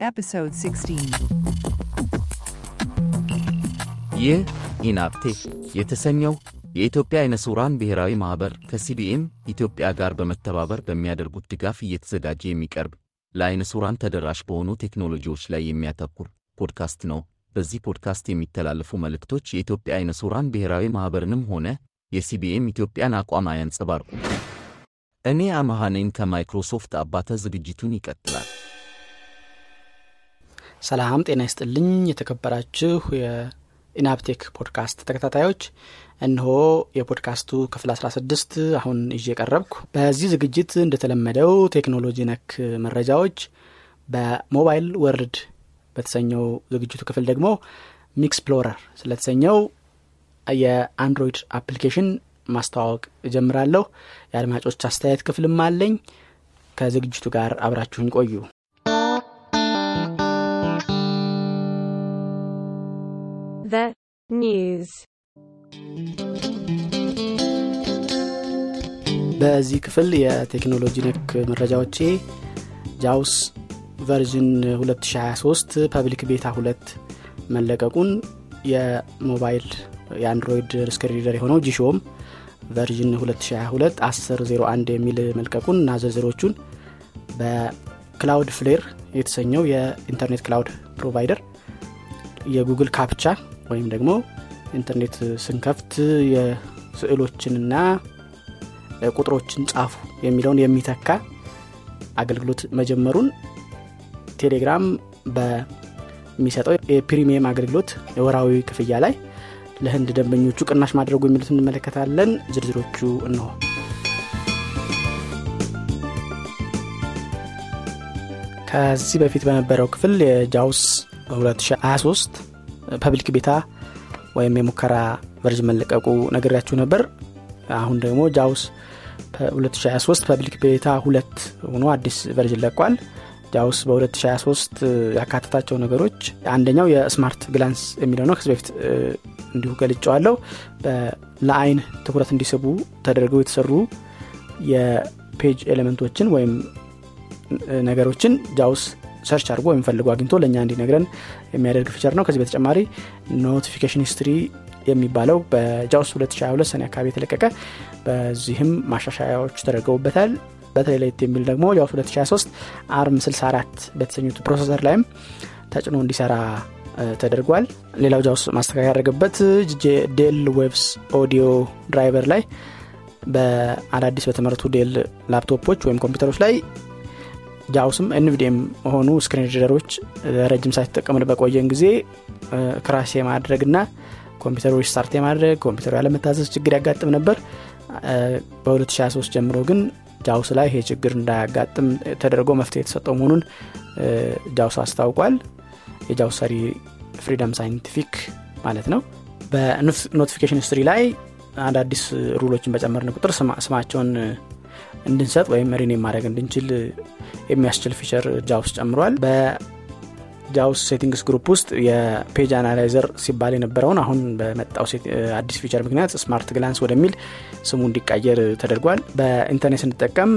Episode 16. ይህ ኢናብ ቴክ የተሰኘው የኢትዮጵያ አይነ ሱራን ብሔራዊ ማኅበር ከሲቢኤም ኢትዮጵያ ጋር በመተባበር በሚያደርጉት ድጋፍ እየተዘጋጀ የሚቀርብ ለአይነ ሱራን ተደራሽ በሆኑ ቴክኖሎጂዎች ላይ የሚያተኩር ፖድካስት ነው። በዚህ ፖድካስት የሚተላለፉ መልእክቶች የኢትዮጵያ አይነ ሱራን ብሔራዊ ማኅበርንም ሆነ የሲቢኤም ኢትዮጵያን አቋም አያንጸባርቁም። እኔ ነኝ ከማይክሮሶፍት አባተ። ዝግጅቱን ይቀጥላል። ሰላም ጤና ይስጥልኝ። የተከበራችሁ የኢናብ ቴክ ፖድካስት ተከታታዮች፣ እነሆ የፖድካስቱ ክፍል 16 አሁን ይዤ ቀረብኩ። በዚህ ዝግጅት እንደተለመደው ቴክኖሎጂ ነክ መረጃዎች፣ በ Mobile World በተሰኘው ዝግጅቱ ክፍል ደግሞ ሚክስፕሎረር ስለተሰኘው የአንድሮይድ application ማስተዋወቅ እጀምራለሁ። የአድማጮች አስተያየት ክፍልም አለኝ። ከዝግጅቱ ጋር አብራችሁኝ ቆዩ። The news. በዚህ ክፍል የቴክኖሎጂ ነክ መረጃዎቼ JAWS version 2023 public beta ሁለት መለቀቁን የሞባይል የ Android screen የሆነው Jieshuo ም version 2022 1001 የሚል መልቀቁን እና ዝርዝሮቹን በ Cloudflare የተሰኘው የኢንተርኔት cloud provider የ Google CAPTCHA ወይም ደግሞ ኢንተርኔት ስንከፍት የስዕሎችንና ቁጥሮችን ጻፉ የሚለውን የሚተካ አገልግሎት መጀመሩን ቴሌግራም በሚሰጠው የ premium አገልግሎት የወርሃዊ ክፍያ ላይ ለህንድ ደንበኞቹ ቅናሽ ማድረጉ የሚሉት እንመለከታለን። ዝርዝሮቹ እነሆ። ከዚህ በፊት በነበረው ክፍል የ JAWS 2023 public beta ወይም የሙከራ version መለቀቁ ነግሬያችሁ ነበር። አሁን ደግሞ JAWS 2023 public beta ሁለት ሆኖ አዲስ version ለቋል። JAWS በ2023 ያካተታቸው ነገሮች አንደኛው የ smart glance የሚለው ነው። ከዚህ በፊት እንዲሁ ገልጨዋለሁ። ለአይን ትኩረት እንዲስቡ ተደርገው የተሰሩ የ page element ኦችን ወይም ነገሮችን JAWS search አድርጎ ፈልጎ አግኝቶ ለእኛ እንዲነግረን የሚያደርግ feature ነው። ከዚህ በተጨማሪ notification history የሚባለው በ JAWS 2022 ሰኔ አካባቢ የተለቀቀ በዚህም ማሻሻያዎች ተደርገውበታል። በተለይ ለየት የሚል ደግሞ JAWS 2023 ARM 64 በተሰኙት processor ላይም ተጭኖ እንዲሰራ ተደርጓል። ሌላው JAWS ማስተካከያ ያደረገበት Dell Waves audio driver ላይ በአዳዲስ በተመረቱ Dell ላፕቶፖች ወይም ኮምፒውተሮች ላይ JAWS ም NVDA ም መሆኑ screen ረጅም ሰዓት በቆየን ጊዜ crash የማድረግ ና ኮምፒውተሮች start የማድረግ ኮምፒውተሩ ያለመታዘዝ ችግር ያጋጥም ነበር። በ2023 ጀምሮ ግን JAWS ላይ ይሄ ችግር እንዳያጋጥም ተደርጎ መፍትሄ የተሰጠው መሆኑን JAWS አስታውቋል። የ JAWS ሰሪ Freedom Scientific ማለት ነው። በ notification history ላይ አዳዲስ rule ኦችን በጨመርን ቁጥር ስማቸውን እንድንሰጥ ወይም rename ማድረግ እንድንችል የሚያስችል feature JAWS ጨምሯል። በ JAWS settings group ውስጥ የ page analyzer ሲባል የነበረውን አሁን በመጣው አዲስ feature ምክንያት smart glance ወደሚል ስሙ እንዲቀየር ተደርጓል። በኢንተርኔት ስንጠቀም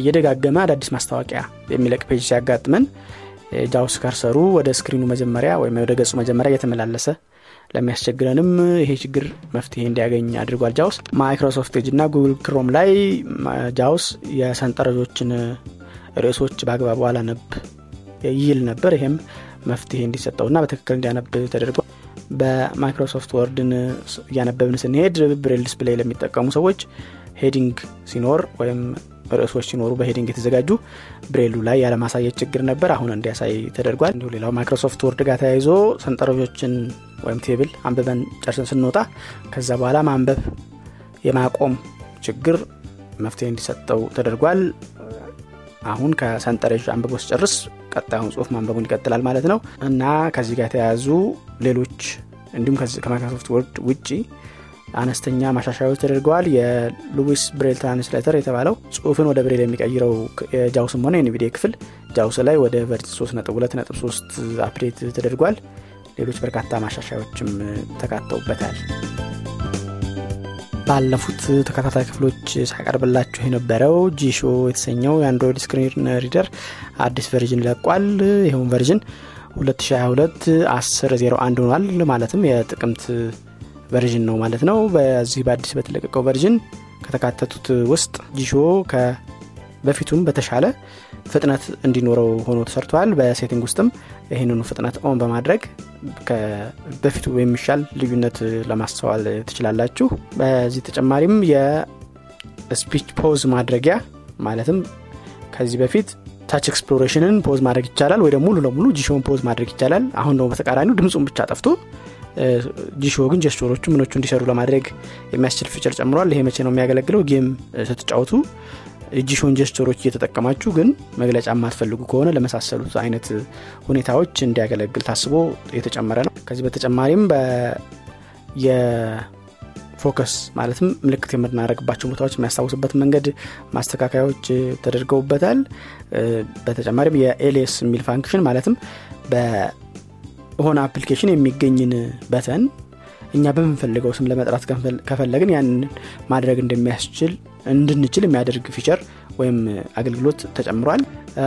እየደጋገመ አዳዲስ ማስታወቂያ የሚለቅ page ሲያጋጥመን JAWS cursor ኡ ወደ screen ኡ መጀመሪያ ወይም ወደ ገጹ መጀመሪያ እየተመላለሰ ለሚያስቸግረንም ይሄ ችግር መፍትሄ እንዲያገኝ አድርጓል። JAWS Microsoft Edge እና Google Chrome ላይ JAWS የሰንጠረዦችን ርዕሶች በአግባቡ አላነብ ይል ነበር። ይሄም መፍትሄ እንዲሰጠውና በትክክል እንዲያነብ ተደርጓል። በ Microsoft Word ን እያነበብን ስንሄድ braille display ለሚጠቀሙ ሰዎች heading ሲኖር ወይም ርዕሶች ሲኖሩ በ heading የተዘጋጁ ብሬሉ ላይ ያለማሳየት ችግር ነበር። አሁን እንዲያሳይ ተደርጓል። እንዲሁ ሌላው Microsoft Word ጋር ተያይዞ ሰንጠረዦችን ወይም table አንብበን ጨርሰን ስንወጣ ከዛ በኋላ ማንበብ የማቆም ችግር መፍትሄ እንዲሰጠው ተደርጓል። አሁን ከሰንጠረዥ አንብቦ ሲጨርስ ቀጣዩን ጽሁፍ ማንበቡን ይቀጥላል ማለት ነው እና ከዚህ ጋር የተያያዙ ሌሎች እንዲሁም ከ Microsoft Word ውጪ አነስተኛ ማሻሻያዎች ተደርገዋል። የ Louis braille translator የተባለው ጽሁፍን ወደ ብሬል የሚቀይረው የ JAWS ም ሆነ የ NVDA ክፍል JAWS ላይ ወደ version 3.2.3 update ተደርጓል። ሌሎች በርካታ ማሻሻያዎችም ተካተውበታል። ባለፉት ተከታታይ ክፍሎች ሳቀርብላችሁ የነበረው Jieshuo የተሰኘው የ Android screen reader አዲስ version ለቋል ይኸውን version 2022 1001 ሆኗል ማለትም የጥቅምት version ነው ማለት ነው። በዚህ በአዲስ በተለቀቀው version ከተካተቱት ውስጥ Jieshuo በፊቱም በተሻለ ፍጥነት እንዲኖረው ሆኖ ተሰርቷል። በ setting ውስጥም ይህንኑ ፍጥነት on በማድረግ በፊቱ የሚሻል ልዩነት ለማስተዋል ትችላላችሁ። በዚህ ተጨማሪም የ speech pause ማድረጊያ ማለትም ከዚህ በፊት touch exploration ን pause ማድረግ ይቻላል ወይ ሙሉ ለሙሉ Jieshuo ን pause ማድረግ ይቻላል። አሁን ደግሞ በተቃራኒው ድምፁን ብቻ ጠፍቶ Jieshuo ግን gesture ኦቹ ምኖቹ እንዲሰሩ ለማድረግ የሚያስችል feature ጨምሯል። ይሄ መቼ ነው የሚያገለግለው? game ስትጫወቱ Jieshuo ን gesture ኦች እየተጠቀማችሁ ግን መግለጫ የማትፈልጉ ከሆነ ለመሳሰሉት አይነት ሁኔታዎች እንዲያገለግል ታስቦ የተጨመረ ነው። ከዚህ በተጨማሪም የ focus ማለትም ምልክት የምናደረግባቸው ቦታዎች የሚያስታውስበት መንገድ ማስተካከያዎች ተደርገውበታል። በተጨማሪም የ alias የሚል function ማለትም በሆነ application የሚገኝን button እኛ በምንፈልገው ስም ለመጥራት ከፈለግን ያንን ማድረግ እንደሚያስችል እንድንችል የሚያደርግ feature ወይም አገልግሎት ተጨምሯል።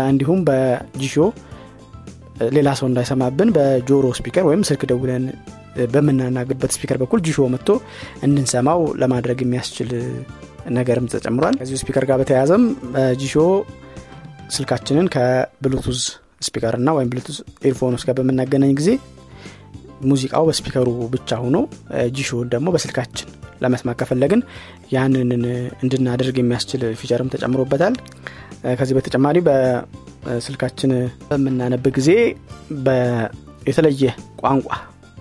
እንዲሁም በ Jieshuo ሌላ ሰው እንዳይሰማብን በጆሮ speaker ወይም ስልክ ደውለን በምናናግርበት speaker በኩል Jieshuo መጥቶ እንድንሰማው ለማድረግ የሚያስችል ነገርም ተጨምሯል። ከዚሁ speaker ጋር በተያያዘም Jieshuo ስልካችንን ከ Bluetooth speaker እና ወይም Bluetooth earphones ጋር በምናገናኝ ጊዜ ሙዚቃው በ speaker ኡ ብቻ ሆኖ Jieshuo ን ደግሞ በስልካችን ለመስማት ከፈለግን ያንን እንድናደርግ የሚያስችል feature ም ተጨምሮበታል። ከዚህ በተጨማሪ በስልካችን በምናነብ ጊዜ የተለየ ቋንቋ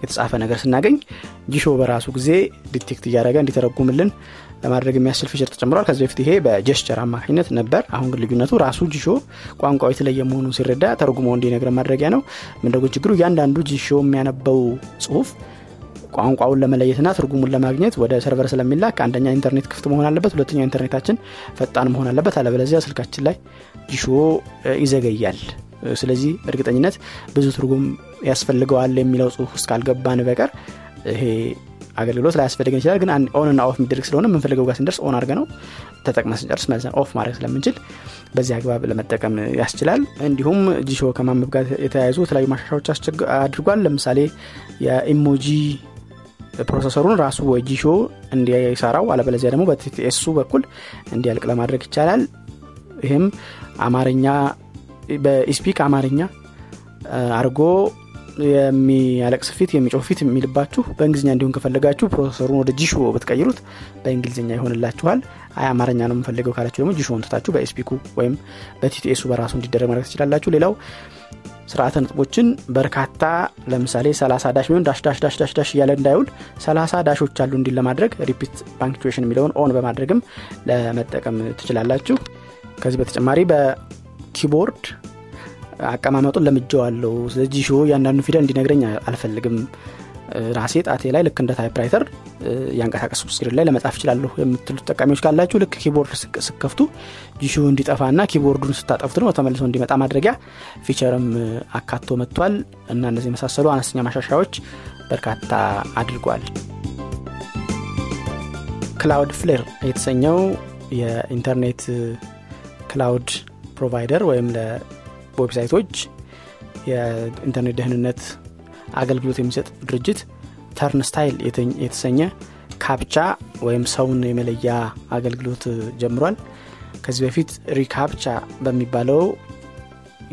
የተጻፈ ነገር ስናገኝ Jieshuo በራሱ ጊዜ detect እያደረገ እንዲተረጉምልን ለማድረግ የሚያስችል feature ተጨምሯል። ከዚህ በፊት ይሄ በ gesture አማካኝነት ነበር። አሁን ግን ልዩነቱ ራሱ ጂሾ ቋንቋው የተለየ መሆኑን ሲረዳ ተርጉሞ እንዲነግረን ማድረጊያ ነው። ምንድነው ችግሩ? እያንዳንዱ ጂሾ የሚያነበው ጽሁፍ ቋንቋውን ለመለየትና ትርጉሙን ለማግኘት ወደ server ስለሚላክ አንደኛ ኢንተርኔት ክፍት መሆን አለበት ሁለተኛ ኢንተርኔታችን ፈጣን መሆን አለበት። አለበለዚያ ስልካችን ላይ ጂሾ ይዘገያል። ስለዚህ እርግጠኝነት ብዙ ትርጉም ያስፈልገዋል የሚለው ጽሁፍ ውስጥ ካልገባን በቀር ይሄ አገልግሎት ላያስፈልገን ይችላል። ግን on ና off የሚደረግ ስለሆነ የምንፈልገው ጋር ስንደርስ on አድርገነው ተጠቅመን ስንጨርስ መልሰን off ማድረግ ስለምንችል በዚህ አግባብ ለመጠቀም ያስችላል። እንዲሁም ጂሾ ከማንበብ ጋር የተያያዙ የተለያዩ ማሻሻያዎች አድርጓል። ለምሳሌ የ emoji processor ኡን ራሱ ወይ ጂሾ እንዲሰራው አለበለዚያ ደግሞ በ TTS ኡ በኩል እንዲያልቅ ለማድረግ ይቻላል። ይህም አማርኛ በ eSpeak አማርኛ አርጎ የሚያለቅስ ፊት የሚጮህ ፊት የሚልባችሁ በእንግሊዝኛ እንዲሆን ከፈለጋችሁ processor ኡን ወደ ጂሾ ብትቀይሩት በእንግሊዝኛ ይሆንላችኋል። አይ አማርኛ ነው የምፈልገው ካላችሁ ደግሞ ጂሾን ትታችሁ በ eSpeak ኡ ወይም በ TTS ኡ በራሱ እንዲደረግ ማድረግ ትችላላችሁ። ሌላው ስርዓተ ነጥቦችን በርካታ ለምሳሌ 30 dash ቢሆን dash dash dash dash dash እያለ እንዳይውል 30 dash ኦች አሉ እንዲል ለማድረግ repeat punctuation የሚለውን on በማድረግም ለመጠቀም ትችላላችሁ። ከዚህ በተጨማሪ በ keyboard አቀማመጡን ለምጀዋለው ስለዚህ ጂሾ እያንዳንዱ ፊደል እንዲነግረኝ አልፈልግም። ራሴ ጣቴ ላይ ልክ እንደ typewriter ያንቀሳቀስ screen ላይ ለመጻፍ እችላለሁ የምትሉት ተጠቃሚዎች ካላችሁ ልክ keyboard ስከፍቱ ጂሾ እንዲጠፋ ና keyboard ኡን ስታጠፉት ደግሞ ተመልሶ እንዲመጣ ማድረጊያ feature ም አካቶ መጥቷል እና እነዚህ የመሳሰሉ አነስተኛ ማሻሻያዎች በርካታ አድርጓል። Cloudflare የተሰኘው የኢንተርኔት cloud provider ወይም ለ website ኦች የኢንተርኔት ደህንነት አገልግሎት የሚሰጥ ድርጅት Turnstile የተሰኘ captcha ወይም ሰውን የመለያ አገልግሎት ጀምሯል። ከዚህ በፊት reCAPTCHA በሚባለው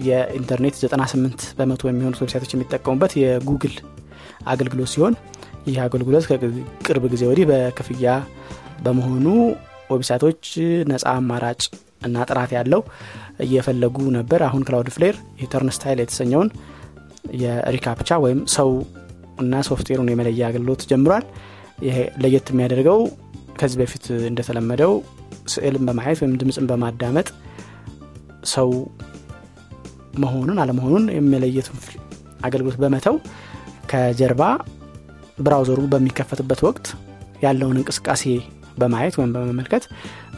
የኢንተርኔት 98 በመቶ የሚሆኑት website ኦች የሚጠቀሙበት የጉግል አገልግሎት ሲሆን ይህ አገልግሎት ከቅርብ ጊዜ ወዲህ በክፍያ በመሆኑ website ኦች ነፃ አማራጭ እና ጥራት ያለው እየፈለጉ ነበር። አሁን Cloudflare የ Turnstile የተሰኘውን የ reCAPTCHA ወይም ሰው እና ሶፍትዌሩን የመለያ አገልግሎት ጀምሯል። ይሄ ለየት የሚያደርገው ከዚህ በፊት እንደተለመደው ስዕልን በማየት ወይም ድምፅን በማዳመጥ ሰው መሆኑን አለመሆኑን የሚለየት አገልግሎት በመተው ከጀርባ browser ኡ በሚከፈትበት ወቅት ያለውን እንቅስቃሴ በማየት ወይም በመመልከት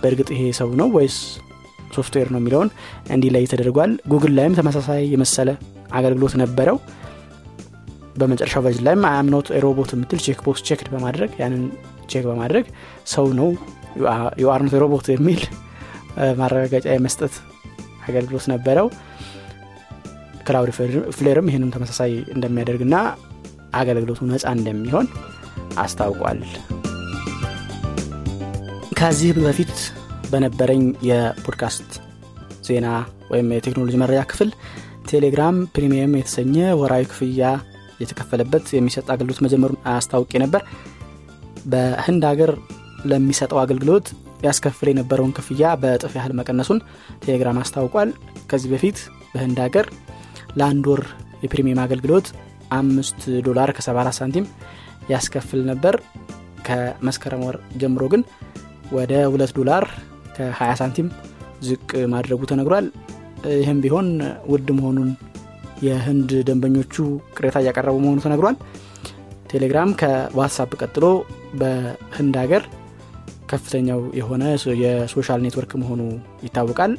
በእርግጥ ይሄ ሰው ነው ወይስ ሶፍትዌር ነው የሚለውን እንዲለይ ተደርጓል። ጉግል ላይም ተመሳሳይ የመሰለ አገልግሎት ነበረው። በመጨረሻው version ላይም I'm not robot የምትል check box checked በማድረግ ያንን check በማድረግ ሰው ነው you are not robot የሚል ማረጋገጫ የመስጠት አገልግሎት ነበረው። Cloudflare ም ይህንም ተመሳሳይ እንደሚያደርግና አገልግሎቱ ነፃ እንደሚሆን አስታውቋል። ከዚህ በፊት በነበረኝ የፖድካስት ዜና ወይም የቴክኖሎጂ መረጃ ክፍል Telegram Premium የተሰኘ ወርሃዊ ክፍያ የተከፈለበት የሚሰጥ አገልግሎት መጀመሩን አስታውቄ ነበር። በህንድ ሀገር ለሚሰጠው አገልግሎት ያስከፍል የነበረውን ክፍያ በእጥፍ ያህል መቀነሱን ቴሌግራም አስታውቋል። ከዚህ በፊት በህንድ ሀገር ለአንድ ወር የፕሪሚየም አገልግሎት አምስት ዶላር ከ74 ሳንቲም ያስከፍል ነበር። ከመስከረም ወር ጀምሮ ግን ወደ ሁለት ዶላር ከ20 ሳንቲም ዝቅ ማድረጉ ተነግሯል። ይህም ቢሆን ውድ መሆኑን የህንድ ደንበኞቹ ቅሬታ እያቀረቡ መሆኑ ተነግሯል። ቴሌግራም ከዋትሳፕ ቀጥሎ በህንድ ሀገር ከፍተኛው የሆነ የ social network መሆኑ ይታወቃል።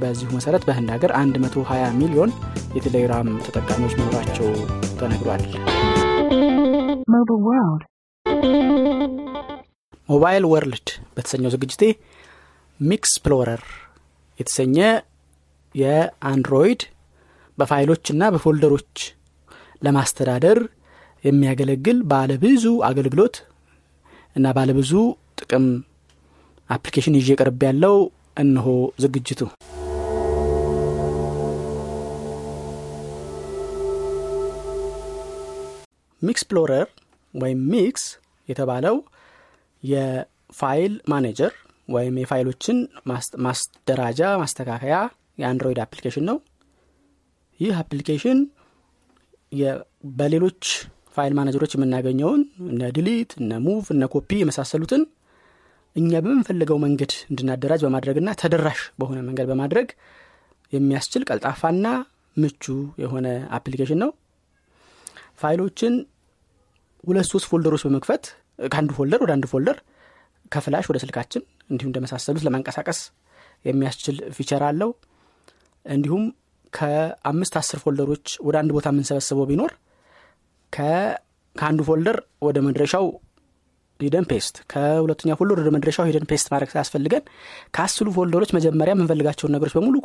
በዚሁ መሰረት በህንድ ሀገር 120 ሚሊዮን የቴሌግራም ተጠቃሚዎች መኖራቸው ተነግሯል። Mobile World በተሰኘው ዝግጅቴ MiXplorer የተሰኘ የአንድሮይድ በፋይሎች እና በ folder ኦች ለማስተዳደር የሚያገለግል ባለብዙ አገልግሎት እና ባለብዙ ጥቅም application ይዤ ቀርቤያለው እነሆ ዝግጅቱ። MiXplorer ወይም MiX የተባለው የ file manager ወይም የፋይሎችን ማስደራጃ ማስተካከያ የአንድሮይድ application ነው። ይህ አፕሊኬሽን በሌሎች file manager ኦች የምናገኘውን እነ delete እነ move እነ ኮፒ የመሳሰሉትን እኛ በምንፈልገው መንገድ እንድናደራጅ በማድረግና ተደራሽ በሆነ መንገድ በማድረግ የሚያስችል ቀልጣፋና ምቹ የሆነ application ነው። ፋይሎችን ሁለት ሶስት folder ኦች በመክፈት ከአንዱ folder ወደ አንድ folder ከ flash ወደ ስልካችን እንዲሁም እንደመሳሰሉት ለማንቀሳቀስ የሚያስችል feature አለው። እንዲሁም ከአምስት አስር folder ኦች ወደ አንድ ቦታ የምንሰበስበው ቢኖር ከአንዱ folder ወደ መድረሻው ሂደን paste ከሁለተኛ folder ወደ መድረሻው ሂደን paste ማድረግ ሳያስፈልገን ከአስሩ folder ኦች መጀመሪያ የምንፈልጋቸውን ነገሮች በሙሉ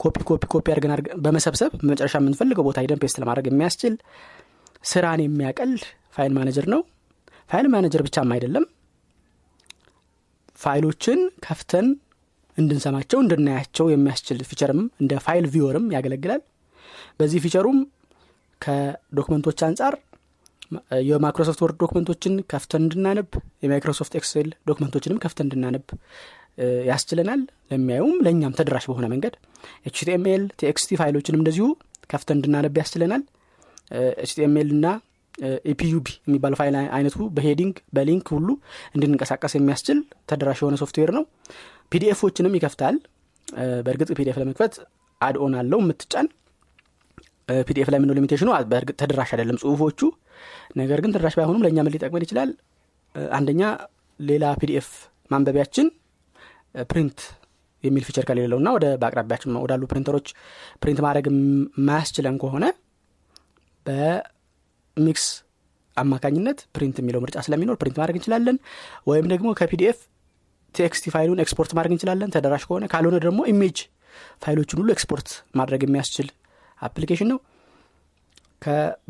copy copy copy አድርገን በመሰብሰብ መጨረሻ የምንፈልገው ቦታ ሂደን paste ለማድረግ የሚያስችል ስራን የሚያቀል file manager ነው። file manager ብቻም አይደለም ፋይሎችን ከፍተን እንድንሰማቸው እንድናያቸው የሚያስችል feature ም እንደ file viewer ም ያገለግላል። በዚህ feature ኡም ከ document ኦች አንጻር የ Microsoft Word document ኦችን ከፍተን እንድናነብ የ Microsoft Excel document ኦችንም ከፍተን እንድናነብ ያስችለናል። ለሚያዩም ለእኛም ተደራሽ በሆነ መንገድ HTML TXT ፋይሎችንም እንደዚሁ ከፍተን እንድናነብ ያስችለናል። HTML እና EPUB የሚባለው ፋይል አይነቱ በ heading በ link ሁሉ እንድንንቀሳቀስ የሚያስችል ተደራሽ የሆነ ሶፍትዌር ነው። PDF ኦችንም ይከፍታል። በእርግጥ PDF ለመክፈት add-on አለው የምትጫን። PDF ላይ ምነው limitation ኑ በእርግጥ ተደራሽ አይደለም ጽሁፎቹ። ነገር ግን ተደራሽ ባይሆኑም ለእኛ ምን ሊጠቅመን ይችላል? አንደኛ ሌላ PDF ማንበቢያችን print የሚል feature ከሌለው ና ወደ በአቅራቢያችን ወዳሉ printer ኦች print ማድረግ የማያስችለን ከሆነ በ MiX አማካኝነት print የሚለው ምርጫ ስለሚኖር print ማድረግ እንችላለን። ወይም ደግሞ ከ PDF text ፋይሉን ኤክስፖርት ማድረግ እንችላለን። ተደራሽ ከሆነ ካልሆነ ደግሞ image ፋይሎችን ሁሉ ኤክስፖርት ማድረግ የሚያስችል application ነው።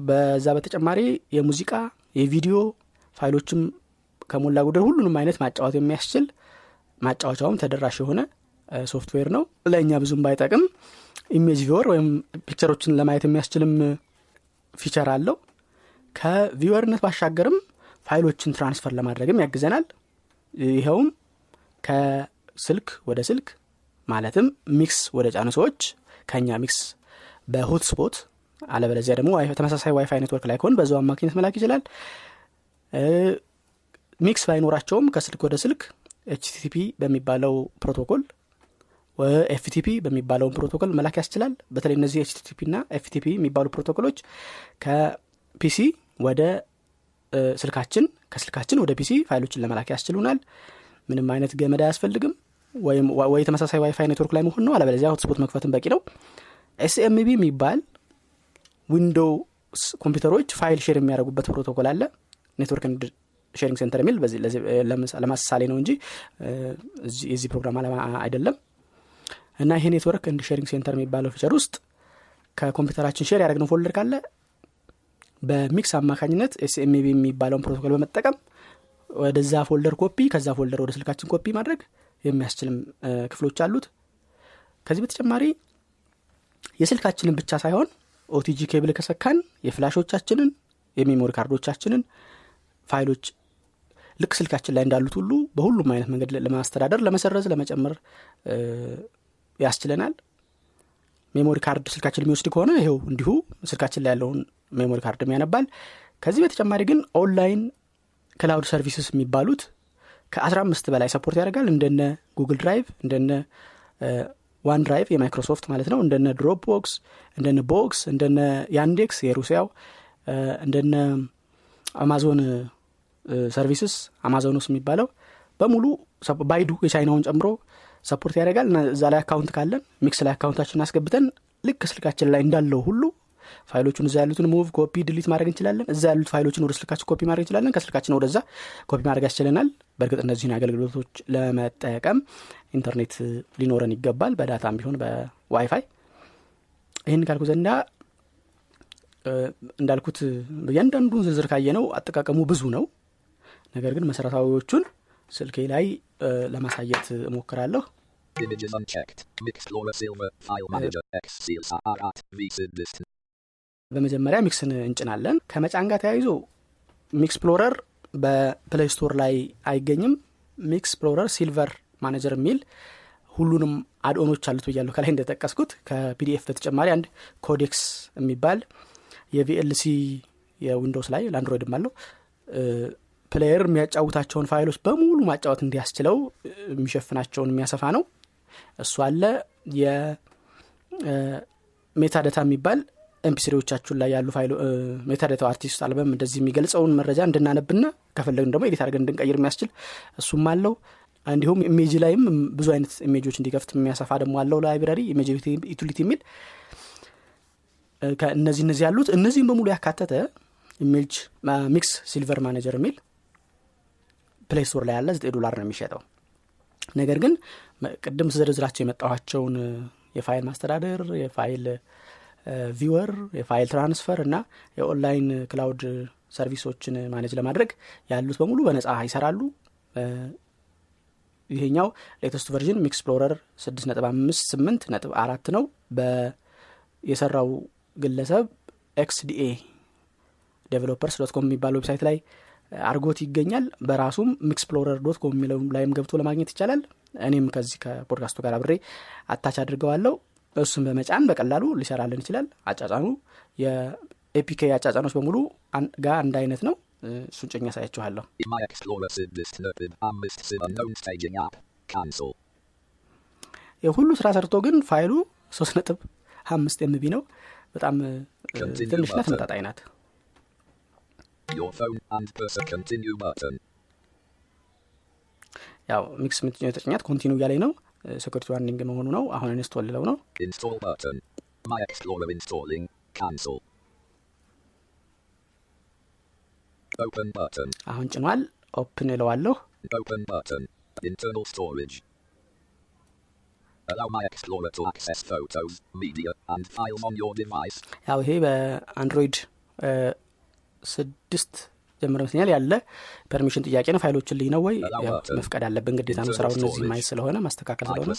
በዛ በተጨማሪ የሙዚቃ የቪዲዮ ፋይሎችም ከሞላ ጉደል ሁሉንም አይነት ማጫወት የሚያስችል ማጫወቻውም ተደራሽ የሆነ ሶፍትዌር ነው። ለእኛ ብዙም ባይጠቅም image viewer ወይም picture ኦችን ለማየት የሚያስችልም feature አለው ከ viewer ነት ባሻገርም ፋይሎችን transfer ለማድረግም ያግዘናል። ይኸውም ከስልክ ወደ ስልክ ማለትም MiX ወደ ጫኑ ሰዎች ከኛ MiX በ hotspot አለበለዚያ ደግሞ ተመሳሳይ Wi-Fi network ላይ ከሆን በዛው አማካኝነት መላክ ይችላል። MiX ባይኖራቸውም ከስልክ ወደ ስልክ HTTP በሚባለው protocol FTP በሚባለውን ፕሮቶኮል መላክ ያስችላል። በተለይ እነዚህ HTTP ና FTP የሚባሉ protocol ኦች ከ PC ወደ ስልካችን ከስልካችን ወደ PC ፋይሎችን ለመላክ ያስችሉናል። ምንም አይነት ገመድ አያስፈልግም። ወይ ተመሳሳይ Wi-Fi network ላይ መሆን ነው። አለበለዚያ hotspot መክፈትን በቂ ነው። SMB የሚባል Windows ኮምፒውተሮች file share የሚያደርጉበት ፕሮቶኮል አለ። network sharing center የሚል ለምሳሌ ነው እንጂ የዚህ ፕሮግራም አይደለም። እና ይሄ network and sharing center የሚባለው feature ውስጥ ከኮምፒውተራችን share ያደረግነው folder ካለ በ MiX አማካኝነት SMB የሚባለውን ፕሮቶኮል በመጠቀም ወደዛ folder copy ከዛ folder ወደ ስልካችን ኮፒ ማድረግ የሚያስችልም ክፍሎች አሉት። ከዚህ በተጨማሪ የስልካችንን ብቻ ሳይሆን OTG cable ከሰካን የፍላሾቻችንን የሜሞሪ ካርዶቻችንን ፋይሎች ልክ ስልካችን ላይ እንዳሉት ሁሉ በሁሉም አይነት መንገድ ለማስተዳደር ለመሰረዝ ለመጨመር ያስችለናል። memory card ስልካችን የሚወስድ ከሆነ ይኸው እንዲሁ ስልካችን ላይ ያለውን memory card ም ያነባል። ከዚህ በተጨማሪ ግን online cloud services የሚባሉት ከ15 በላይ support ያደርጋል። እንደነ Google Drive እንደነ OneDrive የ Microsoft ማለት ነው። እንደነ Dropbox እንደነ Box እንደነ Yandex የሩሲያው እንደነ Amazon services Amazon's የሚባለው በሙሉ Baidu የቻይናውን ጨምሮ support ያደርጋል። እዛ ላይ account ካለን MiX ላይ account ኣችን አስገብተን ልክ ስልካችን ላይ እንዳለው ሁሉ ፋይሎቹን እዛ ያሉትን move copy delete ማድረግ እንችላለን እዛ ያሉት ፋይሎችን ወደ ስልካችን ኮፒ ማድረግ እንችላለን ከስልካችን ወደዛ ኮፒ ማድረግ ያስችለናል በእርግጥ እነዚህን አገልግሎቶች ለመጠቀም ኢንተርኔት ሊኖረን ይገባል በ data ም ቢሆን በዋይፋይ ይህን ካልኩ ዘንዳ እንዳልኩት እያንዳንዱን ዝርዝር ካየ ነው አጠቃቀሙ ብዙ ነው ነገር ግን መሰረታዊዎቹን ስልኬ ላይ ለማሳየት እሞክራለሁ Images unchecked. Mixplorer Silver. File Manager. XCSR VSID list. በመጀመሪያ MiX ን እንጭናለን። ከመጫን ጋር ተያይዞ MiXplorer በ Play Store ላይ አይገኝም። MiXplorer Silver Manager የሚል ሁሉንም add-on ኦች አሉት ብያለሁ ከላይ እንደጠቀስኩት። ከ PDF በተጨማሪ አንድ codecs የሚባል የ VLC የ Windows ላይ ለ Android ም አለው። player የሚያጫውታቸውን ፋይሎች በሙሉ ማጫወት እንዲያስችለው የሚሸፍናቸውን የሚያሰፋ ነው። እሱ አለ። የ metadata የሚባል MP3 ዎቻችሁን ላይ ያሉ ፋይሎ metadata ው artist album እንደዚህ የሚገልጸውን መረጃ እንድናነብና ከፈለግን ደግሞ edit አድርገን እንድንቀይር የሚያስችል እሱም አለው። እንዲሁም image ላይም ብዙ አይነት image ኦች እንዲከፍት የሚያሰፋ ደግሞ አለው library image utility የሚል። እ፣ ከእነዚህ እነዚህ ያሉት እነዚህም በሙሉ ያካተተ image MiX Silver Manager የሚል Play ላይ ያለ ዘጠኝ ዶላር ነው የሚሸጠው። ነገር ግን ቅድም ስዘረዝራቸው የመጣኋቸውን የፋይል ማስተዳደር የፋይል viewer የፋይል transfer እና የ online cloud service ኦችን manage ለማድረግ ያሉት በሙሉ በነጻ ይሰራሉ። ይሄኛው latest ኡ version MiXplorer 6.58 ነጥብ አራት ነው። በ የሰራው ግለሰብ XDA Developers dot com የሚባል website ላይ አርጎት ይገኛል። በራሱም MiXplorer dot com የሚለው ላይም ገብቶ ለማግኘት ይቻላል። እኔም ከዚህ ከፖድካስቱ ጋር አብሬ attach አድርገዋለሁ እሱን በመጫን በቀላሉ ሊሰራልን ይችላል አጫጫኑ የ APK አጫጫኖች በሙሉ ጋር አንድ አይነት ነው እሱን ጭኜ ያሳያችኋለሁ. የሁሉ ስራ ሰርቶ ግን ፋይሉ ሶስት ነጥብ አምስት ኤምቢ ነው በጣም button. ተመጣጣኝ ናት. ያው ሚክስ የምትጭኘው የተጭኛት ኮንቲኒ እያለኝ ነው ሴኩሪቲ ዋርኒንግ መሆኑ ነው አሁን ኢንስቶል ልለው ነው Install button. My Explorer installing. Cancel. Open button. አሁን ጭኗል ኦፕን እለዋለሁ Open button. Internal storage. Allow my Explorer to access photos, media, and files on your device. ያው ይሄ በአንድሮይድ እ፣ ስድስት ጀምሮ ይመስለኛል ያለ permission ጥያቄ ነው ፋይሎችን ልይ ነው ወይ. መፍቀድ አለብን ግዴታ ነው ስራው እነዚህ ማየት ስለሆነ ማስተካከል ስለሆነ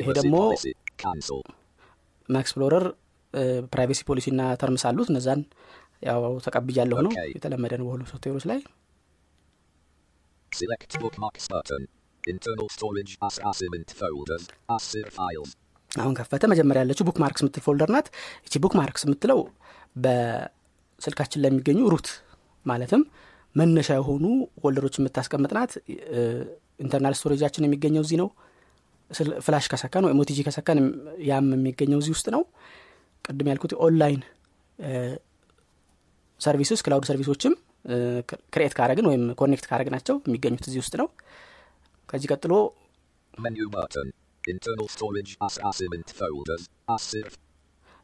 ይሄ ደግሞ. MiXplorer privacy policy ና terms አሉት እነዛን ያው ተቀብያለሁ ነው. የተለመደ ነው በሁሉም ሶፍትዌሮች ላይ Select bookmarks button. Internal storage as asiment folders, ASIR files. አሁን ከፈተ መጀመሪያ ያለችው bookmarks የምትል folder ናት እቺ bookmarks የምትለው በስልካችን ላይ የሚገኙ root ማለትም መነሻ የሆኑ folder ኦች የምታስቀምጥ ናት እ፣ internal storage ኣችን የሚገኘው እዚህ ነው። ፍላሽ ከሰካን ወይም OTG ከሰካን ያም የሚገኘው እዚህ ውስጥ ነው። ቅድም ያልኩት online services cloud service ኦችም create ካረግን ወይም connect ካረግናቸው የሚገኙት እዚህ ውስጥ ነው። ከዚህ ቀጥሎ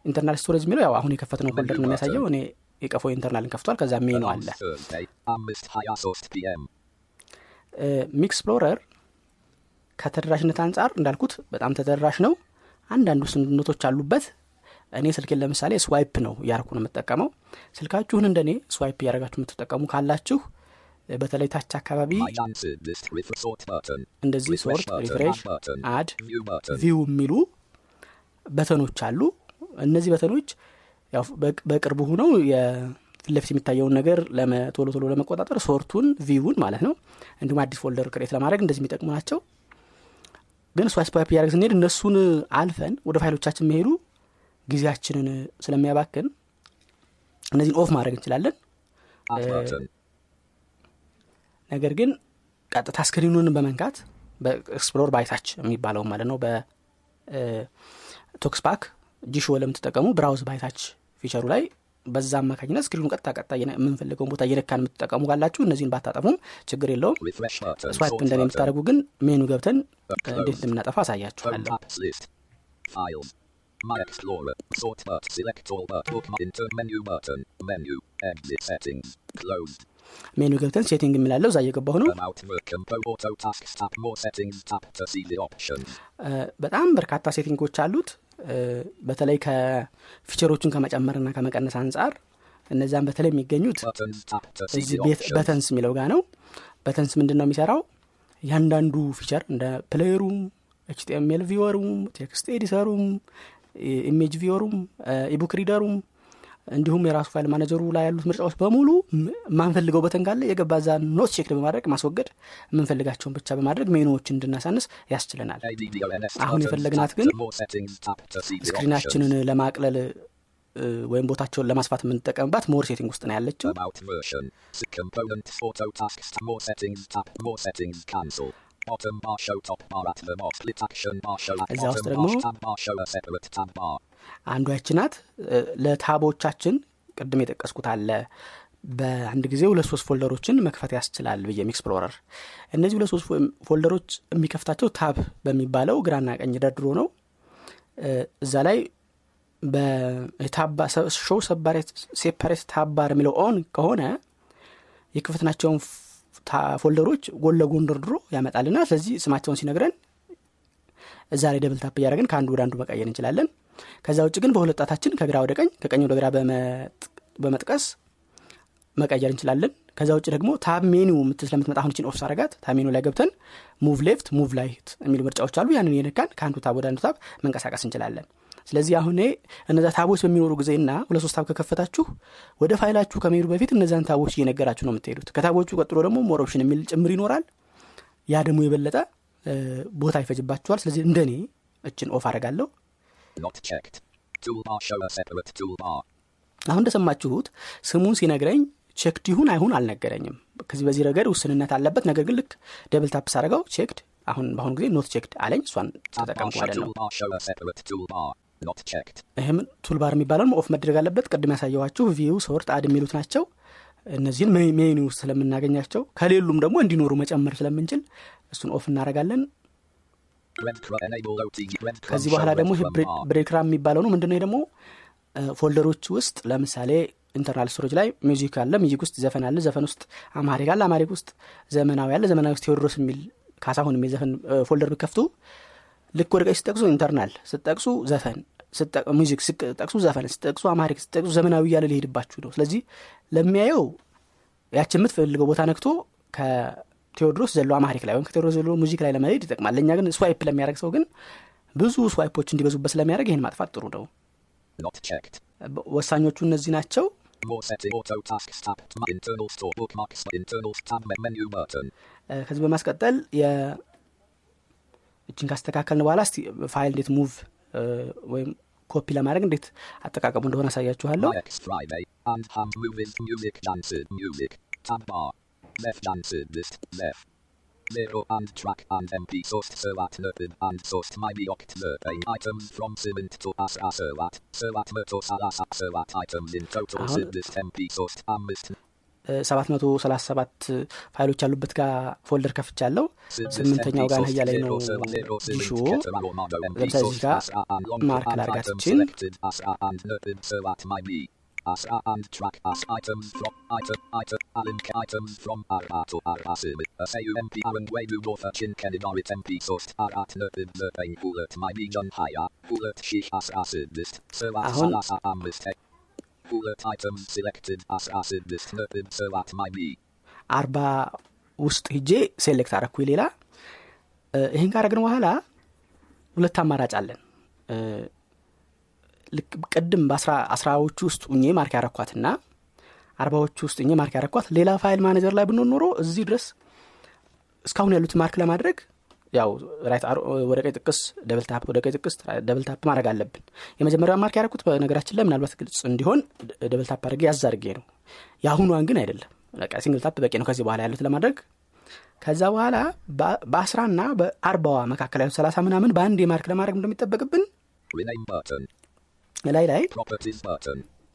internal storage የሚለው ያው አሁን የከፈትነው folder ነው የሚያሳየው። እኔ የቀፎ internal ን ከፍቷል ከዛ ሜኑ አለ MiXplorer ከተደራሽነት አንጻር እንዳልኩት በጣም ተደራሽ ነው አንዳንድ ውስንነቶች አሉበት እኔ ስልኬን ለምሳሌ swipe ነው እያረኩ ነው የምጠቀመው ስልካችሁን እንደኔ swipe እያደረጋችሁ የምትጠቀሙ ካላችሁ በተለይ ታች አካባቢ. እንደዚህ sort refresh add. view የሚሉ button ኦች አሉ እነዚህ button ኦች ያው በቅ- በቅርቡ ሆነው የፊት ለፊት የሚታየውን ነገር ቶሎ ቶሎ ለመቆጣጠር sort ኡን view ን ማለት ነው እንዲሁም አዲስ folder create ለማድረግ እንደዚህ የሚጠቅሙ ናቸው ግን swipe swipe እያደረግ ስንሄድ እነሱን አልፈን ወደ ፋይሎቻችን መሄዱ ጊዜያችንን ስለሚያባክን እነዚህን off ማድረግ እንችላለን. ነገር ግን ቀጥታ screen ኡን በመንካት በ explore by touch የሚባለው ማለት ነው በ TalkBack Jieshuo ለምትጠቀሙ browse by touch feature ኡ ላይ በዛ አማካኝነት screen ኡ ቀጥታ ቀጥታ የምንፈልገውን ቦታ እየነካን የምትጠቀሙ ካላችሁ እነዚህን ባታጠፉም ችግር የለውም. swipe button. የምታደርጉ ግን ሜኑ ገብተን እንዴት እንደምናጠፋ አሳያችኋለሁ. ሜኑ ገብተን setting የሚለው እዛ እየገባሁ ነው በጣም በርካታ setting ኦች አሉት በተለይ ከ feature ኦቹን ከመጨመርና ከመቀነስ አንጻር እነዚያን በተለይ የሚገኙት እዚህ. buttons የሚለው ጋር ነው buttons ምንድን ነው የሚሰራው እያንዳንዱ ፊቸር እንደ ፕሌየሩም ኤችቲኤምኤል ቪወሩም ቴክስት ኤዲተሩም ኢሜጅ ቪወሩም ኢቡክ ሪደሩም እንዲሁም የራሱ file manager ኡ ላይ ያሉት ምርጫዎች በሙሉ የማንፈልገው button ካለ የገባ ዛ not check በማድረግ ማስወገድ የምንፈልጋቸውን ብቻ በማድረግ ሜኑዎችን እንድናሳንስ ያስችለናል አሁን የፈለግናት ግን screen ኣችንን. ለማቅለል ወይም ቦታቸውን ለማስፋት የምንጠቀምባት more setting ውስጥ ነው ያለችው እዛ ውስጥ ደግሞ አንዷ ያች ናት ለ tab ኦቻችን ቅድም የጠቀስኩት አለ። በአንድ ጊዜ ሁለት ሶስት folder ኦችን መክፈት ያስችላል MiXplorer። እነዚህ ሁለት ሶስት folder ኦች የሚከፍታቸው tab በሚባለው ግራና ቀኝ ደርድሮ ነው። እዛ ላይ በ show separate tab bar የሚለው on ከሆነ ታ- folder ኦች ጎን ለጎን ደርድሮ ያመጣልና ስለዚህ ስማቸውን ሲነግረን እዛ ላይ double tap እያደረግን ከአንዱ ወደ አንዱ መቀየር እንችላለን ከዛ ውጭ ግን በሁለት ጣታችን ከግራ ወደ ቀኝ ከቀኝ ወደ ግራ በመጥ- በመጥቀስ መቀየር እንችላለን። ከዛ ውጭ ደግሞ tab ምት ስለምትመጣ አሁን እችን off ሳረጋት ላይ ገብተን move left move right የሚሉ ምርጫዎች አሉ። ያንን የነካን ከአንዱ tab ወደ አንዱ tab መንቀሳቀስ እንችላለን። ስለዚህ አሁን እነዛ tab ኦች በሚኖሩ ጊዜና ሁለት ሶስት tab ከከፈታችሁ ወደ ፋይላችሁ ከመሄዱ በፊት እነዛን tab ኦች እየነገራችሁ ነው የምትሄዱት። ከ tab ኦቹ ቀጥሎ ደግሞ more option የሚል ጭምር ይኖራል። ያ ደግሞ የበለጠ ቦታ ይፈጅባችኋል። ስለዚህ እንደኔ እችን off አረጋለሁ Not checked. Toolbar show a separate toolbar. አሁን እንደሰማችሁት ስሙን ሲነግረኝ checked ይሁን አይሁን አልነገረኝም። ከዚህ በዚህ ረገድ ውስንነት አለበት። ነገር ግን ልክ double tap ሳረገው checked አሁን በአሁኑ ጊዜ not checked አለኝ። እሷን ተጠቀምኩ ማለት ነው. ይህም toolbar የሚባለውን off መደረግ አለበት። ቅድም ያሳየኋችሁ view sort add የሚሉት ናቸው። እነዚህን ሜ- ሜኑ ውስጥ ስለምናገኛቸው ከሌሉም ደግሞ እንዲኖሩ መጨመር ስለምንችል እሱን off እናደረጋለን ከዚህ በኋላ ደግሞ ይህ. ብሬክራም የሚባለው ነው ምንድነው ደግሞ ፎልደሮች ውስጥ ለምሳሌ ኢንተርናል ስቶሬጅ ላይ ሚውዚክ አለ ሚውዚክ ውስጥ ዘፈን አለ ዘፈን ውስጥ አማሪክ አለ አማሪክ ውስጥ ዘመናዊ አለ ዘመናዊ ውስጥ ቴዎድሮስ የሚል ካሳሁን የሚል ዘፈን ፎልደር ብከፍቱ ልክ ወደ ስጠቅሱ ኢንተርናል ስጠቅሱ ዘፈን ሚውዚክ ስጠቅሱ ዘፈን ስጠቅሱ አማሪክ ስጠቅሱ ዘመናዊ እያለ ሊሄድባችሁ ነው ስለዚህ ለሚያየው ያች የምትፈልገው ቦታ ነክቶ ከቴዎድሮስ ዘሎ Amharic ላይ ወይም ከቴዎድሮስ ዘሎ music ላይ ለመሄድ ይጠቅማል። ለእኛ ግን swipe ለሚያደርግ ሰው ግን ብዙ swipe ኦች እንዲበዙበት ስለሚያደርግ ይህን ማጥፋት ጥሩ ነው። Not checked. በ- ወሳኞቹ እነዚህ ናቸው። ከዚህ በማስቀጠል እችን ካስተካከልን በኋላ እስቲ ፋይል እንዴት move ወይም ኮፒ ለማድረግ እንዴት አጠቃቀሙ እንደሆነ አሳያችኋለሁ Friday. And bar. Left. Left. Zero and track and MP sourced Servat Nerpid and sourced my Bioct Nerpain items from Simint to Asra Servat. Servat Merto Salas Servat items in total list MP sourced ሰላሳ ሰባት ፋይሎች ያሉበት ጋር ፎልደር ከፍቻለሁ ስምንተኛው ጋር ነህያ ላይ ነው ዲሾ ለምሳሌ እዚህ ጋር ማርክ ላርጋት ችን Asra and track as items from item item Allen items from Arato Arasim. SAUMP Aaron Wadu Water Chin Kenidarit MP Sost Arat Nerpid Nerpain Hulet My Legion Haya Hulet Shish as Acid List Servat አሁን- Salasa Amlist Hulet items selected as Acid List Nerpid Servat My Me. አርባ ውስጥ ሂጄ ሴሌክት አረኩ ሌላ ይህን ካረግን በኋላ ሁለት አማራጭ አለን ቅድም በአስራዎቹ ውስጥ ሁኜ mark ያረኳትና አርባዎቹ ውስጥ ሁኜ mark ያረኳት ሌላ file manager ላይ ብንሆን ኖሮ እዚህ ድረስ እስካሁን ያሉት mark ለማድረግ ያው right ወደ ቀኝ ጥቅስ double tap ወደ ቀኝ ጥቅስ double ማድረግ አለብን። የመጀመሪያው mark ያረኩት በነገራችን ላይ ምናልባት ግልጽ እንዲሆን double tap አድርጌ ያዝ አድርጌ ነው። የአሁኗን ግን አይደለም። single tap በቂ ነው ከዚህ በኋላ ያሉት ለማድረግ። ከዛ በኋላ በአስራና በአርባዋ መካከል ያሉት ሰላሳ ምናምን በአንድ የ mark ለማድረግ እንደሚጠበቅብን. ላይ ላይ.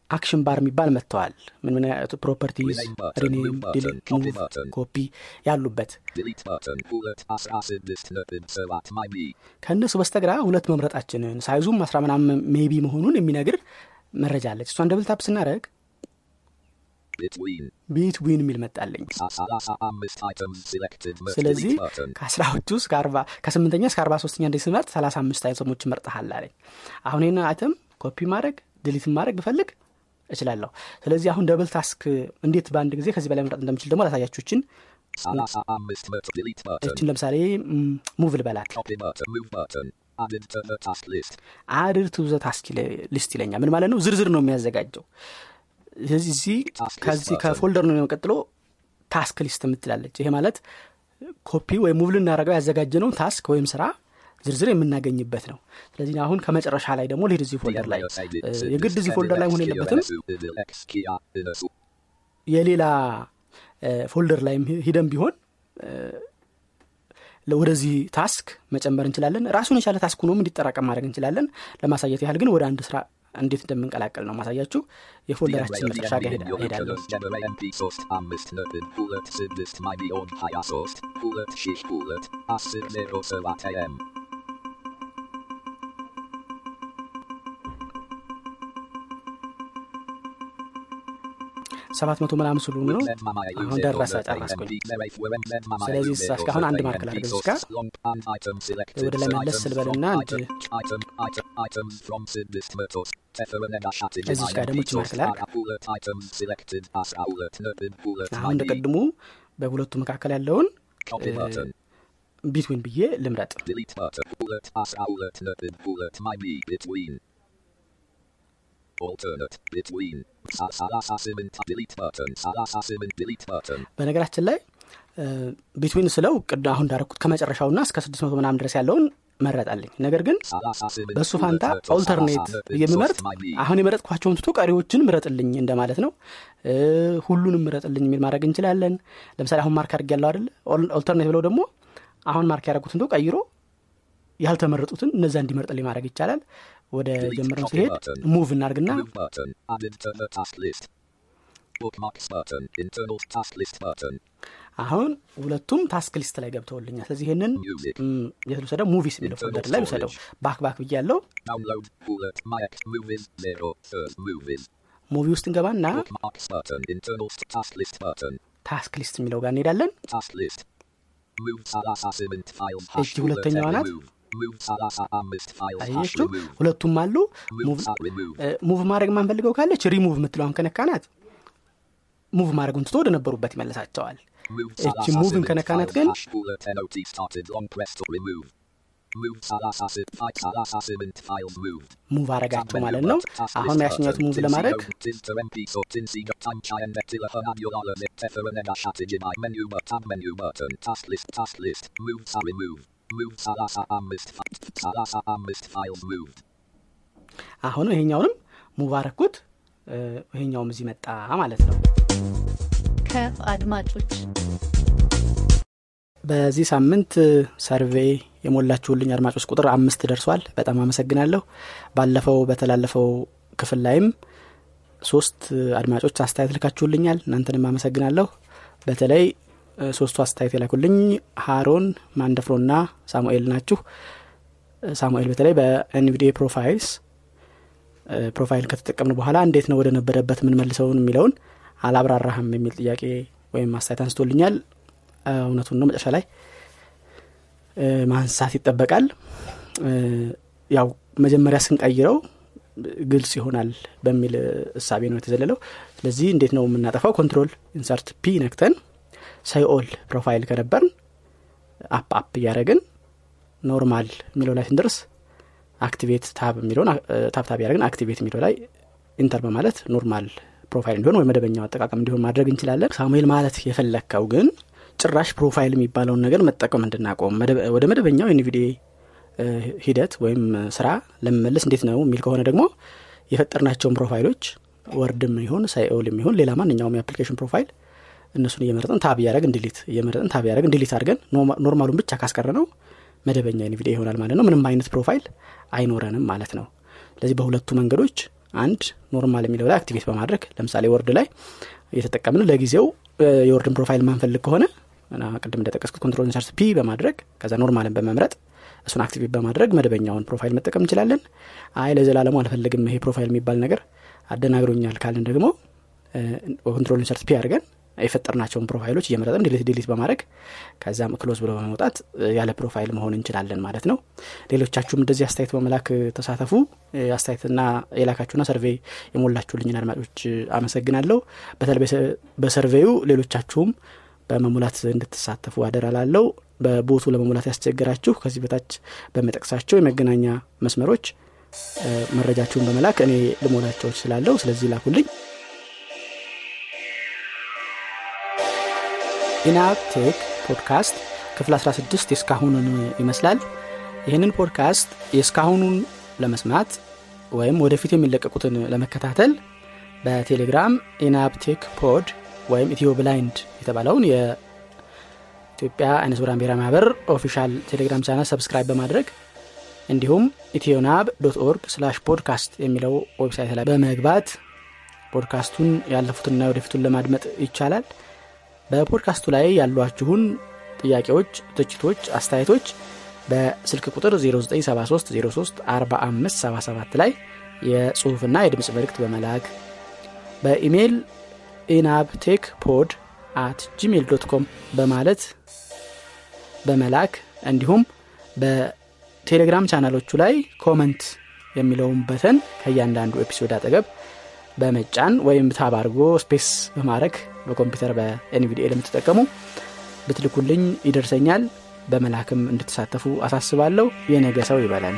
action bar የሚባል መጥተዋል ምን ምን properties rename copy move. copy ያሉበት. ከእነሱ በስተግራ ሁለት መምረጣችንን size ኡም አስራ ምናምን MB መሆኑን የሚነግር መረጃ አለች እሷን double tap ስናደረግ Between. between የሚል መጣለኝ ስለዚህ አርባ ከስምንተኛ እስከ አርባ ሶስተኛ እንደ ስመርጥ ሰላሳ አምስት item ኦች መርጠሃል አለኝ አሁን ይህን item copy ማድረግ delete ማድረግ ብፈልግ እችላለሁ። ስለዚህ አሁን double task እንዴት በአንድ ጊዜ ከዚህ በላይ መምረጥ እንደምችል ደግሞ ላሳያችሁችን. እችን ለምሳሌ move ልበላት. add to the task list ይለኛል። ምን ማለት ነው? ዝርዝር ነው የሚያዘጋጀው። እዚህ ከዚህ. ከ folder ነው ቀጥሎ task list የምትላለች። ይሄ ማለት ኮፒ ወይም move ልናደረገው ያዘጋጀነው task ወይም ስራ ዝርዝር የምናገኝበት ነው። ስለዚህ አሁን ከመጨረሻ ላይ ደግሞ ልሄድ እዚህ folder ላይ የግድ እዚህ folder ላይ መሆን የለበትም። የሌላ folder ላይም ሂደን ቢሆን ወደዚህ task መጨመር እንችላለን። ራሱን የቻለ task ሆኖም እንዲጠራቀም ማድረግ እንችላለን። ለማሳየት ያህል ግን ወደ አንድ ስራ እንዴት እንደምንቀላቀል ነው ማሳያችሁ። የፎልደራችን መጨረሻ ጋር መቶ ምናምን ስለሆኑ ነው አሁን ደረሰ ጨረስኩኝ ስለዚህ እስካሁን አንድ ማርክ ላድርግ እዚህ ጋር ወደ ላይ መለስ ስልበልና አንድ እዚች ጋር ደግሞ ይህች ማርክ ላድርግ አሁን እንደ ቅድሙ በሁለቱ መካከል ያለውን ቢትዊን ብዬ ልምረጥ Delete button. Bullet as outlet nerfed bullet my me between. Alternate between. Salasa cement delete button. Salasa cement delete button. በነገራችን ላይ ቢትዊን ስለው ቅድ አሁን እንዳረኩት ከመጨረሻውና እስከ ስድስት መቶ ምናምን ድረስ ያለውን መረጣልኝ ነገር ግን በእሱ ፋንታ alternate me. አሁን የመረጥኳቸውን ትቶ ቀሪዎችን ምረጥልኝ እንደማለት ነው ሁሉንም ምረጥልኝ የሚል ማድረግ እንችላለን ለምሳሌ አሁን mark አድርግ ያለው አይደለ al- alternate ብለው ደግሞ አሁን mark ያደረጉትን ቀይሮ ያልተመረጡትን እነዛ እንዲመርጥልኝ ማድረግ ይቻላል ወደ ሲሄድ button. move እናርግና. አሁን ሁለቱም task list ላይ ገብተውልኛል ስለዚህ ይህንን የት ልውሰደው Movies የሚለው folder ላይ ልውሰደው. back back ብዬ ያለው. Movie ውስጥ እንገባና. task list የሚለው ጋር እንሄዳለን. እጅ ሁለተኛዋ ናት። remove. ሁለቱም አሉ move move ማድረግ የማንፈልገው ካለች ሪሙቭ የምትለውን ከነካናት move ማድረግን ትቶ ወደ ነበሩበት ይመለሳቸዋል እቺ move ን ከነካናት. ግን. move አረጋቸው ማለት ነው አሁን button. move ለማድረግ go. አሁን ይሄኛውንም move አረኩት ይሄኛውም እዚህ መጣ ማለት ነው ከአድማጮች በዚህ ሳምንት survey የሞላችሁልኝ አድማጮች ቁጥር አምስት ደርሷል በጣም አመሰግናለሁ ባለፈው በተላለፈው ክፍል ላይም ሶስት አድማጮች አስተያየት ልካችሁልኛል እናንተንም አመሰግናለሁ በተለይ ሶስቱ አስተያየት የላኩልኝ ሃሮን ማንደፍሮና ሳሙኤል ናችሁ። ሳሙኤል በተለይ በ NVDA profiles profile ከተጠቀምን በኋላ እንዴት ነው ወደ ነበረበት የምንመልሰውን የሚለውን አላብራራህም የሚል ጥያቄ ወይም አስተያየት አንስቶልኛል። እውነቱን ነው መጨረሻ ላይ ማንሳት ይጠበቃል። ያው መጀመሪያ ስንቀይረው ግልጽ ይሆናል በሚል እሳቤ ነው የተዘለለው። ስለዚህ እንዴት ነው የምናጠፋው? control insert P ነክተን say all profile ከነበርን up up እያደረግን normal የሚለው ላይ ስንደርስ activate tab የሚለውን tab tab ያደረግን activate የሚለው ላይ enter በማለት normal profile እንዲሆን ወይ መደበኛው አጠቃቀም እንዲሆን ማድረግ እንችላለን። ሳሙኤል ማለት የፈለግከው ግን ጭራሽ profile የሚባለውን ነገር መጠቀም እንድናቆም ወደ መደበኛው የ NVDA ሂደት ወይም ስራ ለመመለስ እንዴት ነው የሚል ከሆነ ደግሞ የፈጠርናቸውን profile ኦች Word ም ይሁን say all የሚሆን ሌላ ማንኛውም የ application profile እነሱን እየመረጥን tab እያደረግን delete እየመረጥን tab እያደረግን delete አድርገን normal ኡን ብቻ ካስቀረነው መደበኛ የ NVDA ይሆናል ማለት ነው። ምንም አይነት profile አይኖረንም ማለት ነው። ስለዚህ በሁለቱ መንገዶች አንድ normal የሚለው ላይ activate በማድረግ ለምሳሌ Word ላይ እየተጠቀምን ለጊዜው የ Word ን profile ማንፈልግ ከሆነ ቅድም እንደጠቀስኩት control insert P በማድረግ ከዛ normal ን በመምረጥ እሱን activate በማድረግ መደበኛውን profile መጠቀም እንችላለን። አይ ለዘላለሙ አልፈልግም ይሄ profile የሚባል ነገር አደናግሮኛል ካልን ደግሞ control insert P አድርገን የፈጠርናቸውን profile ኦች እየመረጠን delete delete በማድረግ ከዛም close ብሎ በመውጣት ያለ profile መሆን እንችላለን ማለት ነው። ሌሎቻችሁም እንደዚህ አስተያየት በመላክ ተሳተፉ። አስተያየትና የላካችሁና survey የሞላችሁልኝን አድማጮች አመሰግናለሁ። በተለይ በ survey ዩ ሌሎቻችሁም በመሙላት እንድትሳተፉ አደራላለው በ bot ኡ ለመሙላት ያስቸገራችሁ ከዚህ በታች በምጠቅሳቸው የመገናኛ መስመሮች መረጃችሁን በመላክ እኔ ልሞላቸው ስላለው ስለዚህ ላኩልኝ ኢናብቴክ ፖድካስት ክፍል 16 የእስካሁኑን ይመስላል። ይህንን ፖድካስት የእስካሁኑን ለመስማት ወይም ወደፊት የሚለቀቁትን ለመከታተል በቴሌግራም ኢናብቴክ ፖድ ወይም ኢትዮ ብላይንድ የተባለውን የኢትዮጵያ አይነ ስውራን ብሔራዊ ማህበር official ቴሌግራም channel subscribe በማድረግ እንዲሁም ኢትዮናብ dot org slash podcast የሚለው website ላይ በመግባት ፖድካስቱን ያለፉትና ወደፊቱን ለማድመጥ ይቻላል በፖድካስቱ ላይ ያሏችሁን ጥያቄዎች ትችቶች አስተያየቶች በስልክ ቁጥር 0973034577 ላይ የጽሁፍና የድምፅ መልእክት በመላክ በኢሜይል ኢናብቴክ ፖድ at ጂሜል dot com በማለት በመላክ እንዲሁም በቴሌግራም ቻናሎቹ ላይ comment የሚለውን button ከእያንዳንዱ episode አጠገብ በመጫን ወይም tab space በማድረግ በኮምፒውተር በኤንቪዲኤ ለምትጠቀሙ ብትልኩልኝ ይደርሰኛል። በመላክም እንድትሳተፉ አሳስባለሁ። የነገ ሰው ይበለን